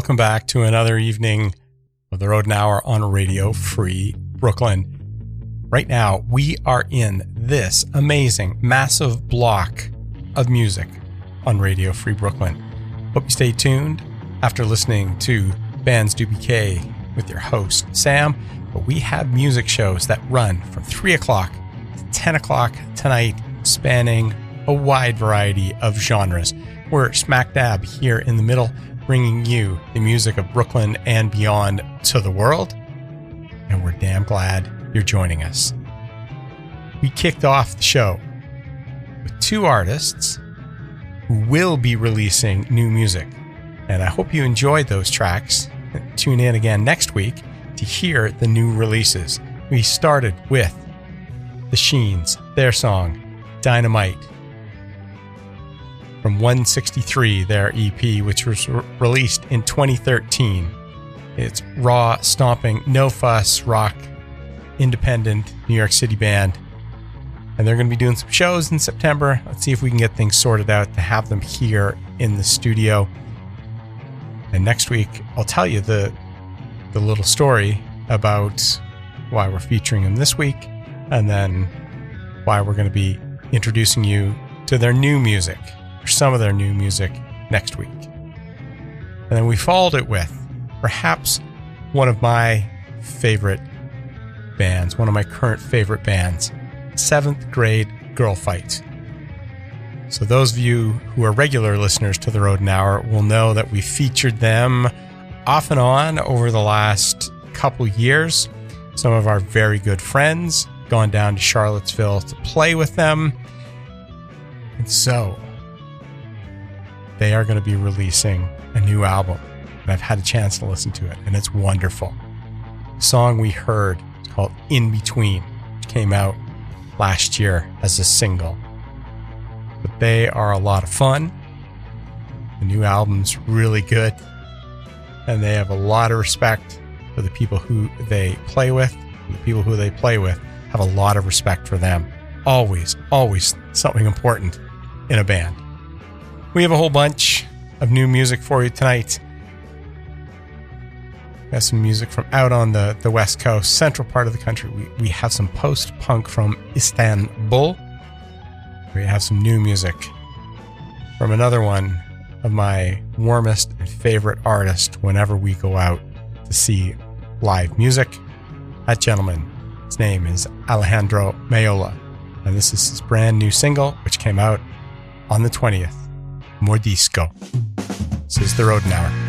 welcome back to another evening of the Rodent Hour on Radio Free Brooklyn. Right now, we are in this amazing, massive block of music on Radio Free Brooklyn. Hope you stay tuned after listening to Bands Do BK with your host, Sam. But we have music shows that run from 3 o'clock to 10 o'clock tonight, spanning a wide variety of genres. We're smack dab here in the middle, bringing you the music of Brooklyn and beyond to the world. And we're damn glad you're joining us. We kicked off the show with two artists who will be releasing new music. And I hope you enjoyed those tracks. Tune in again next week to hear the new releases. We started with The Sheens, their song, Dynamite from 163, their EP, which was re- released in 2013. It's raw, stomping, no fuss rock, independent New York City band. And they're going to be doing some shows in September. Let's see if we can get things sorted out to have them here in the studio. And next week, I'll tell you the the little story about why we're featuring them this week, and then why we're going to be introducing you to their new music some of their new music next week. And then we followed it with perhaps one of my favorite bands, one of my current favorite bands, Seventh Grade Girl Fight. So, those of you who are regular listeners to The Road Hour will know that we featured them off and on over the last couple years. Some of our very good friends gone down to Charlottesville to play with them. And so, they are going to be releasing a new album. And I've had a chance to listen to it, and it's wonderful. The song we heard is called In Between, which came out last year as a single. But they are a lot of fun. The new album's really good, and they have a lot of respect for the people who they play with. The people who they play with have a lot of respect for them. Always, always something important in a band. We have a whole bunch of new music for you tonight. We have some music from out on the, the west coast, central part of the country. We, we have some post punk from Istanbul. We have some new music from another one of my warmest and favorite artists whenever we go out to see live music. That gentleman, his name is Alejandro Meola, and this is his brand new single, which came out on the 20th. Mordisco. This is the Road Hour.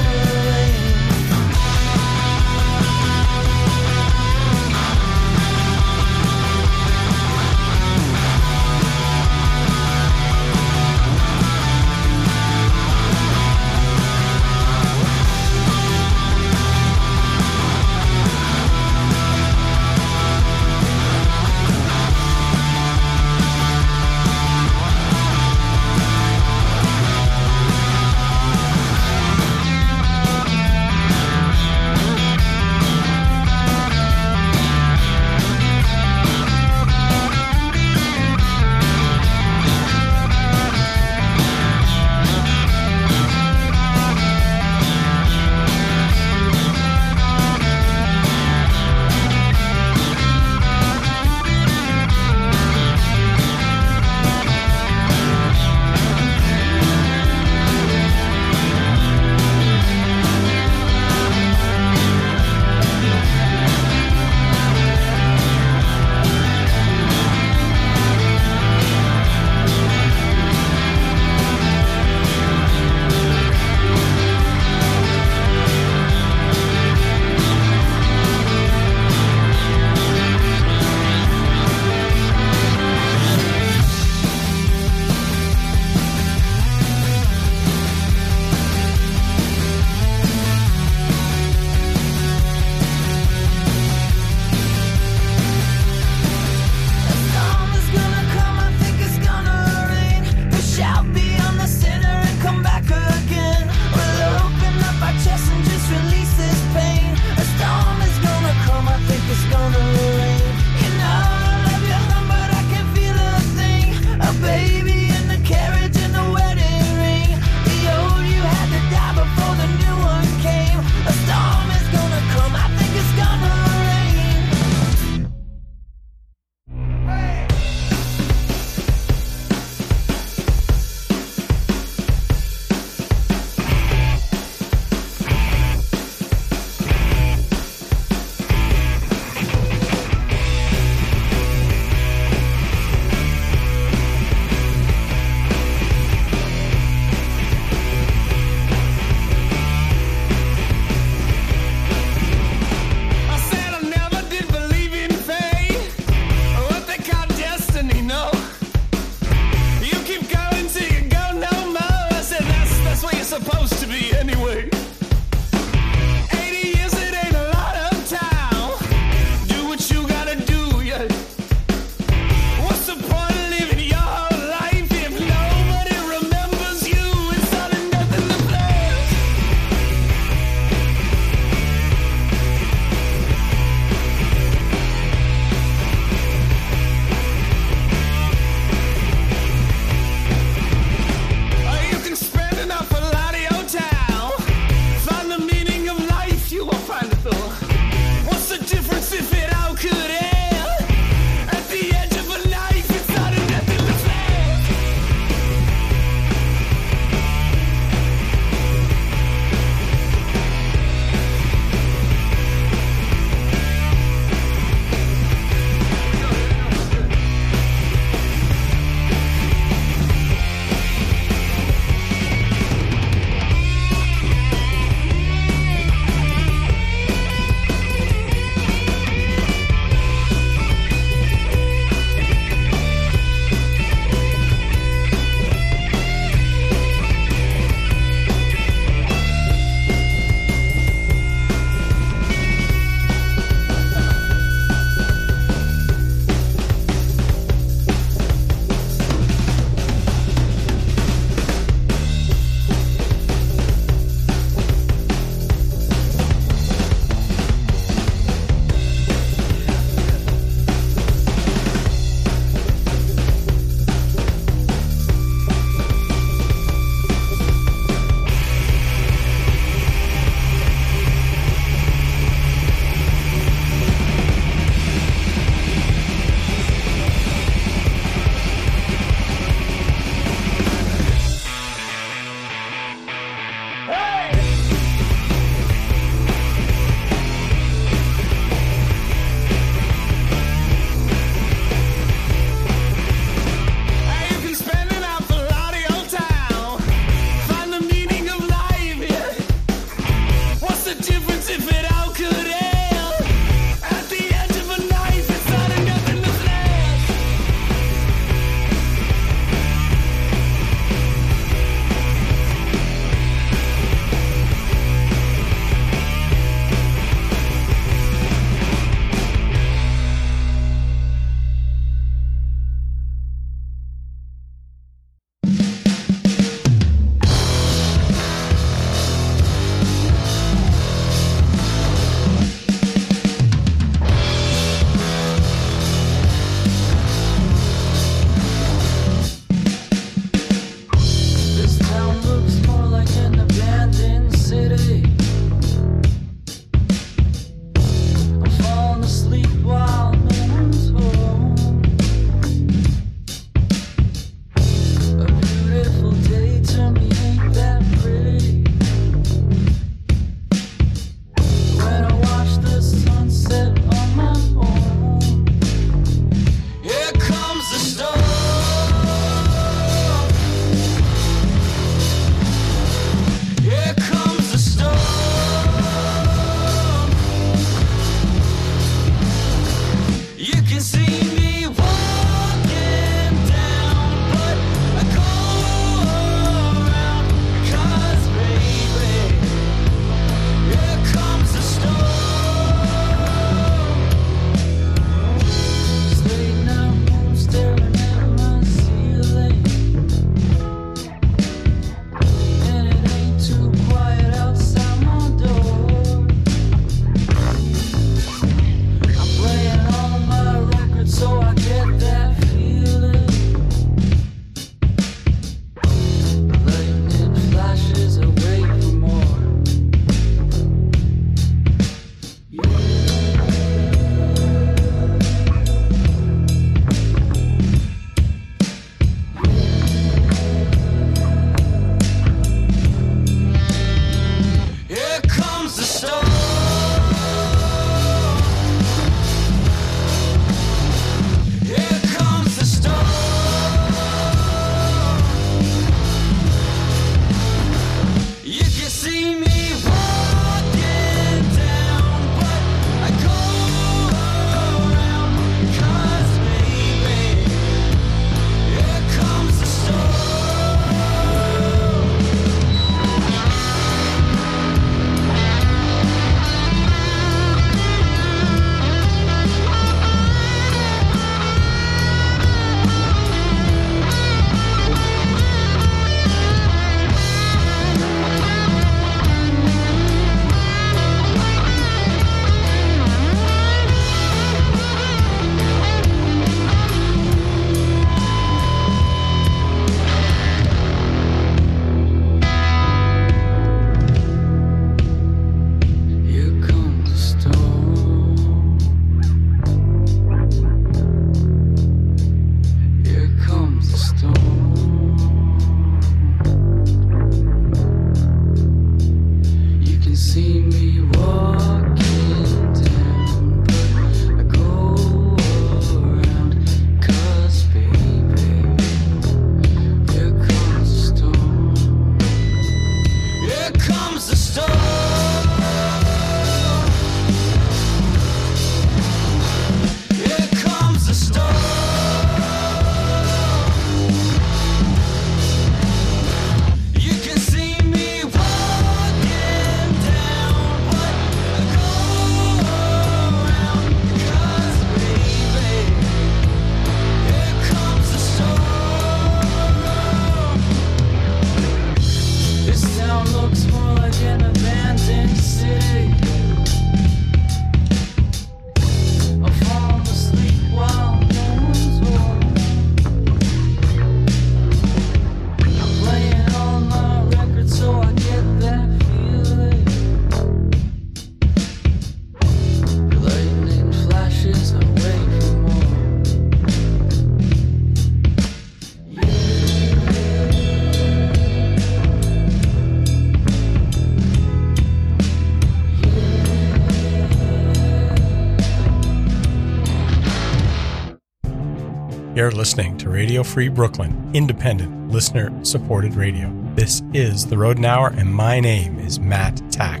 Radio Free Brooklyn, independent, listener supported radio. This is The Rodent Hour, and my name is Matt Tack.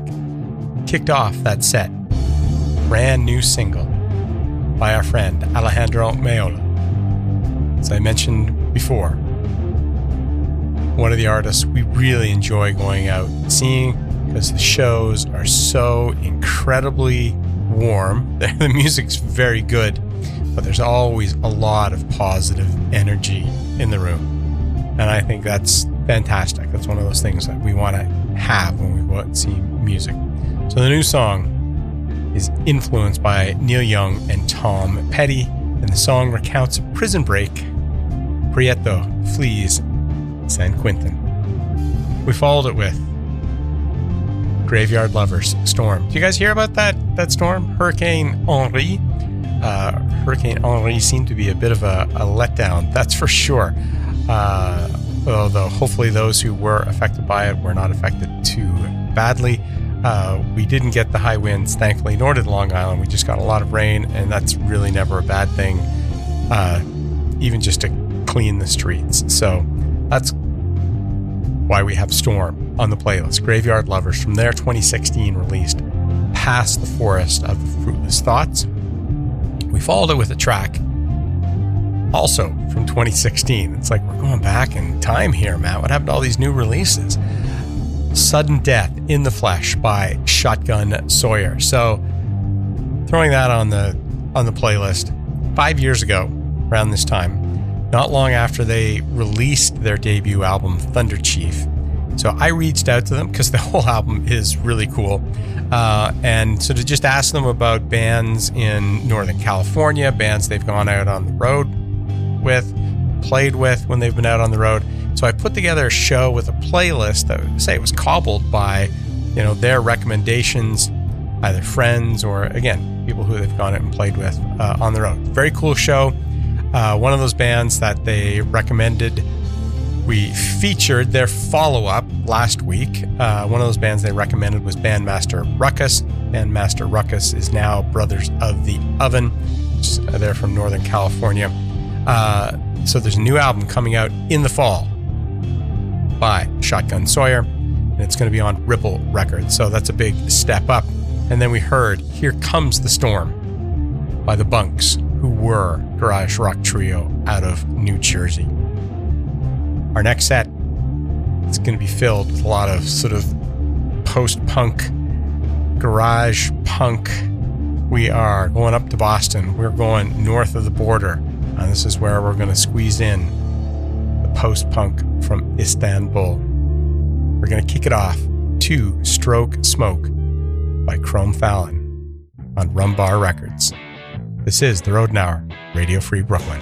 Kicked off that set, brand new single by our friend Alejandro Meola. As I mentioned before, one of the artists we really enjoy going out and seeing because the shows are so incredibly warm. the music's very good but there's always a lot of positive energy in the room. And I think that's fantastic. That's one of those things that we want to have when we go out and see music. So the new song is influenced by Neil Young and Tom Petty, and the song recounts a prison break. Prieto flees San Quentin. We followed it with Graveyard Lovers Storm. Do you guys hear about that that storm? Hurricane Henri uh, Hurricane Henri seemed to be a bit of a, a letdown, that's for sure. Uh, although hopefully those who were affected by it were not affected too badly. Uh, we didn't get the high winds, thankfully, nor did Long Island. We just got a lot of rain, and that's really never a bad thing, uh, even just to clean the streets. So that's why we have Storm on the playlist. Graveyard Lovers from their 2016 released Past the Forest of Fruitless Thoughts. We followed it with a track also from 2016. It's like we're going back in time here, Matt. What happened to all these new releases? Sudden Death in the Flesh by Shotgun Sawyer. So throwing that on the on the playlist. Five years ago, around this time, not long after they released their debut album, Thunder Chief. So I reached out to them because the whole album is really cool. Uh, and so to just ask them about bands in Northern California, bands they've gone out on the road with, played with when they've been out on the road. So I put together a show with a playlist that say it was cobbled by, you know, their recommendations, either friends or again people who they've gone out and played with uh, on the road. Very cool show. Uh, one of those bands that they recommended. We featured their follow up last week. Uh, one of those bands they recommended was Bandmaster Ruckus. Bandmaster Ruckus is now Brothers of the Oven. They're from Northern California. Uh, so there's a new album coming out in the fall by Shotgun Sawyer, and it's going to be on Ripple Records. So that's a big step up. And then we heard Here Comes the Storm by the Bunks, who were garage rock trio out of New Jersey. Our next set is going to be filled with a lot of sort of post punk, garage punk. We are going up to Boston. We're going north of the border and this is where we're going to squeeze in the post punk from Istanbul. We're going to kick it off Two Stroke Smoke by Cromm Fallon on Rumbar Records. This is The Rodent Hour, Radio Free Brooklyn.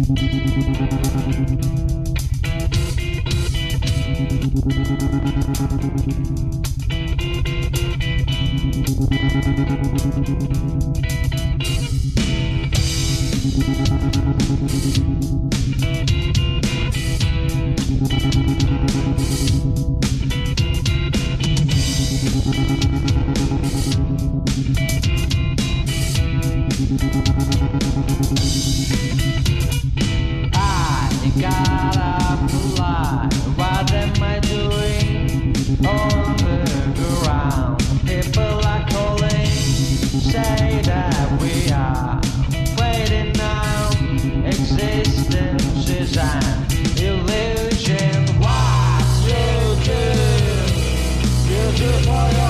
I illusion. What you do, you do for yourself.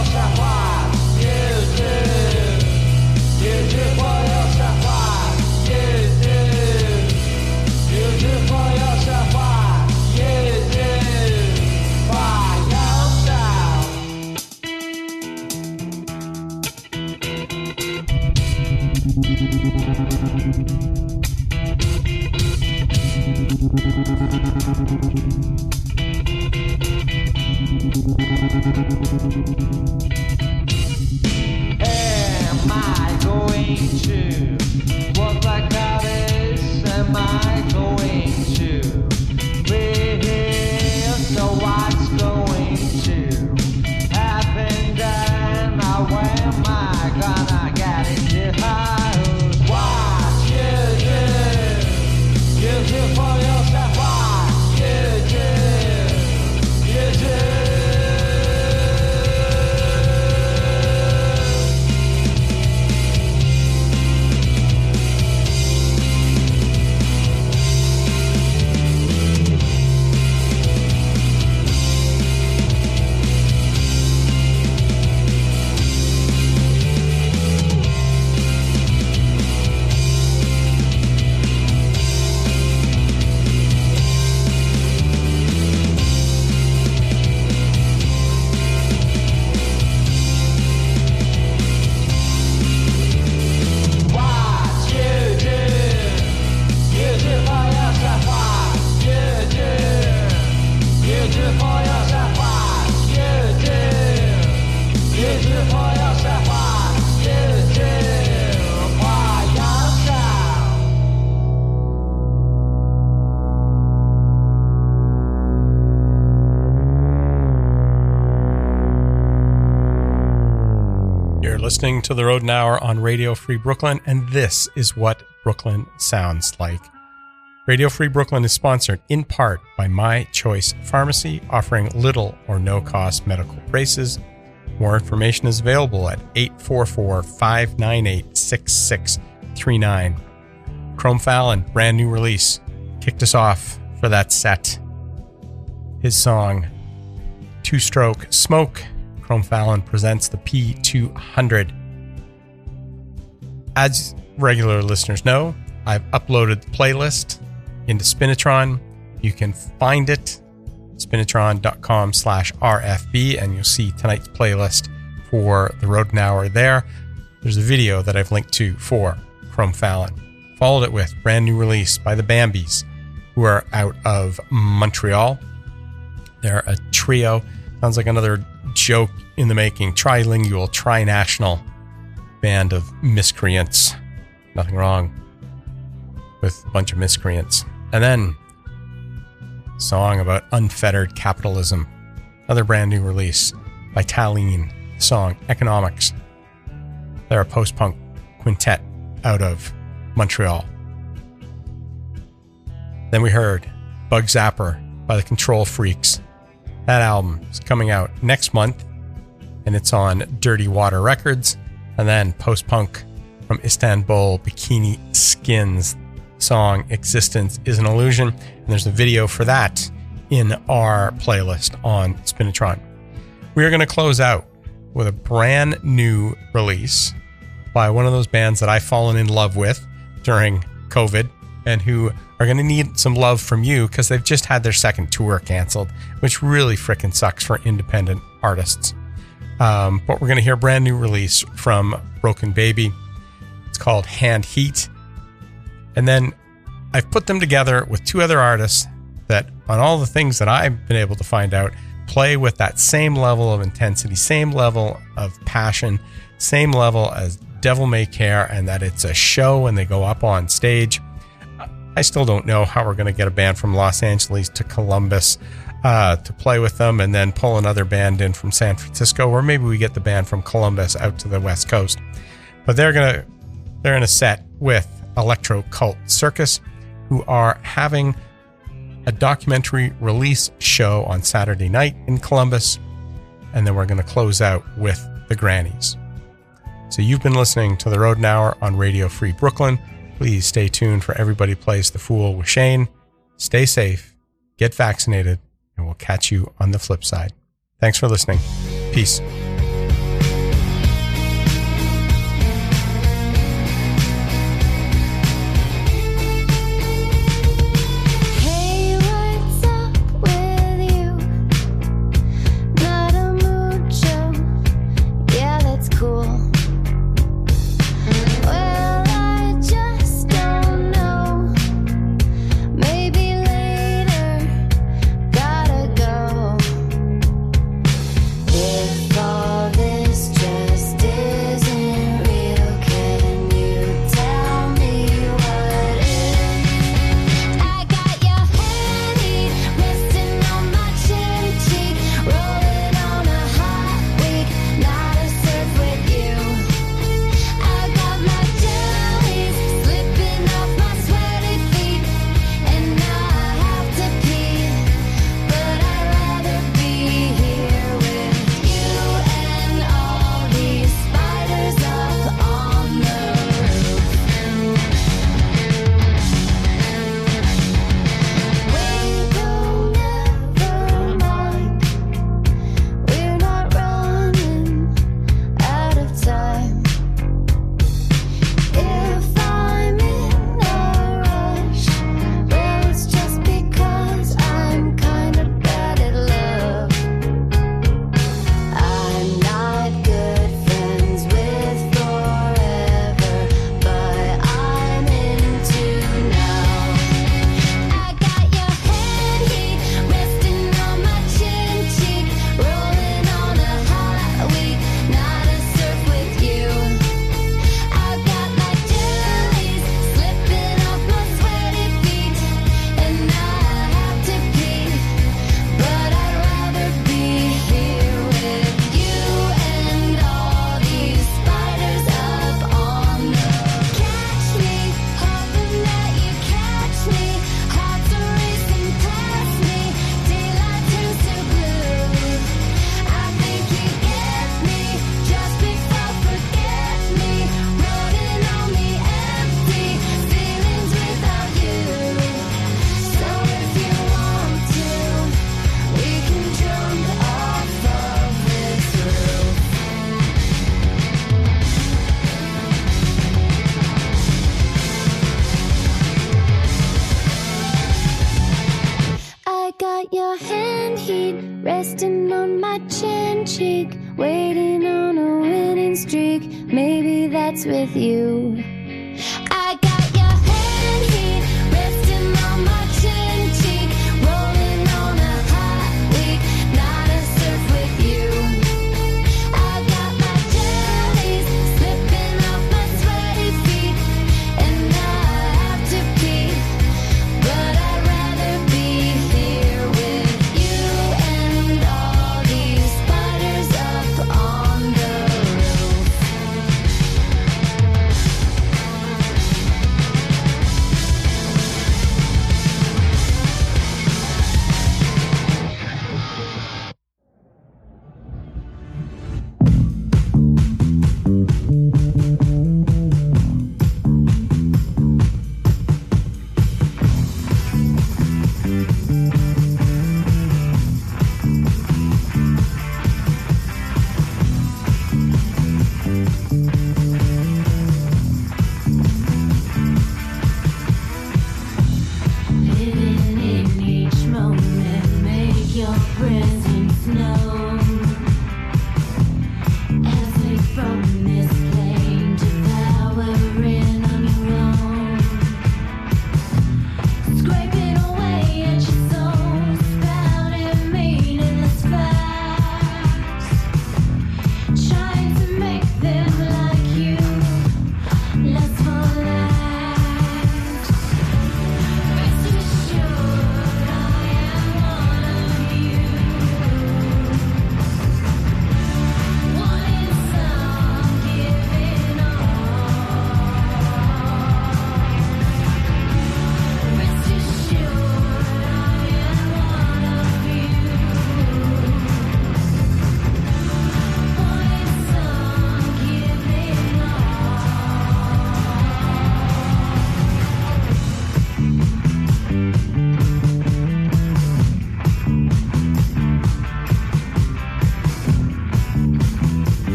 Listening to The Rodent Hour on Radio Free Brooklyn, and this is what Brooklyn sounds like. Radio Free Brooklyn is sponsored in part by My Choice Pharmacy, offering little or no cost medical braces. More information is available at 844 598 6639. Cromm Fallon, brand new release, kicked us off for that set. His song, Two Stroke Smoke. Cromm Fallon presents the P200. As regular listeners know, I've uploaded the playlist into Spinitron. You can find it spinitron.com slash RFB and you'll see tonight's playlist for the Rodent Hour there. There's a video that I've linked to for Cromm Fallon. Followed it with brand new release by the Bambies, who are out of Montreal. They're a trio. Sounds like another joke in the making. Trilingual, tri-national band of miscreants. Nothing wrong with a bunch of miscreants. And then song about unfettered capitalism. Another brand new release by Talleen. Song Economics. They're a post-punk quintet out of Montreal. Then we heard Bug Zapper by the Control Freaks. That album is coming out next month and it's on Dirty Water Records. And then post punk from Istanbul, Bikini Sins song Existence is an Illusion. And there's a video for that in our playlist on Spinitron. We are going to close out with a brand new release by one of those bands that I've fallen in love with during COVID and who are going to need some love from you because they've just had their second tour canceled, which really freaking sucks for independent artists. Um, but we're going to hear a brand new release from Broken Baby. It's called Hand Heat. And then I've put them together with two other artists that, on all the things that I've been able to find out, play with that same level of intensity, same level of passion, same level as Devil May Care, and that it's a show and they go up on stage I still don't know how we're going to get a band from Los Angeles to Columbus uh, to play with them and then pull another band in from San Francisco, or maybe we get the band from Columbus out to the West Coast. But they're going to, they're in a set with ElectroCult Circus, who are having a documentary release show on Saturday night in Columbus. And then we're going to close out with the Grannies. So you've been listening to The Rodent Hour on Radio Free Brooklyn. Please stay tuned for Everybody Plays the Fool with Shane. Stay safe, get vaccinated, and we'll catch you on the flip side. Thanks for listening. Peace.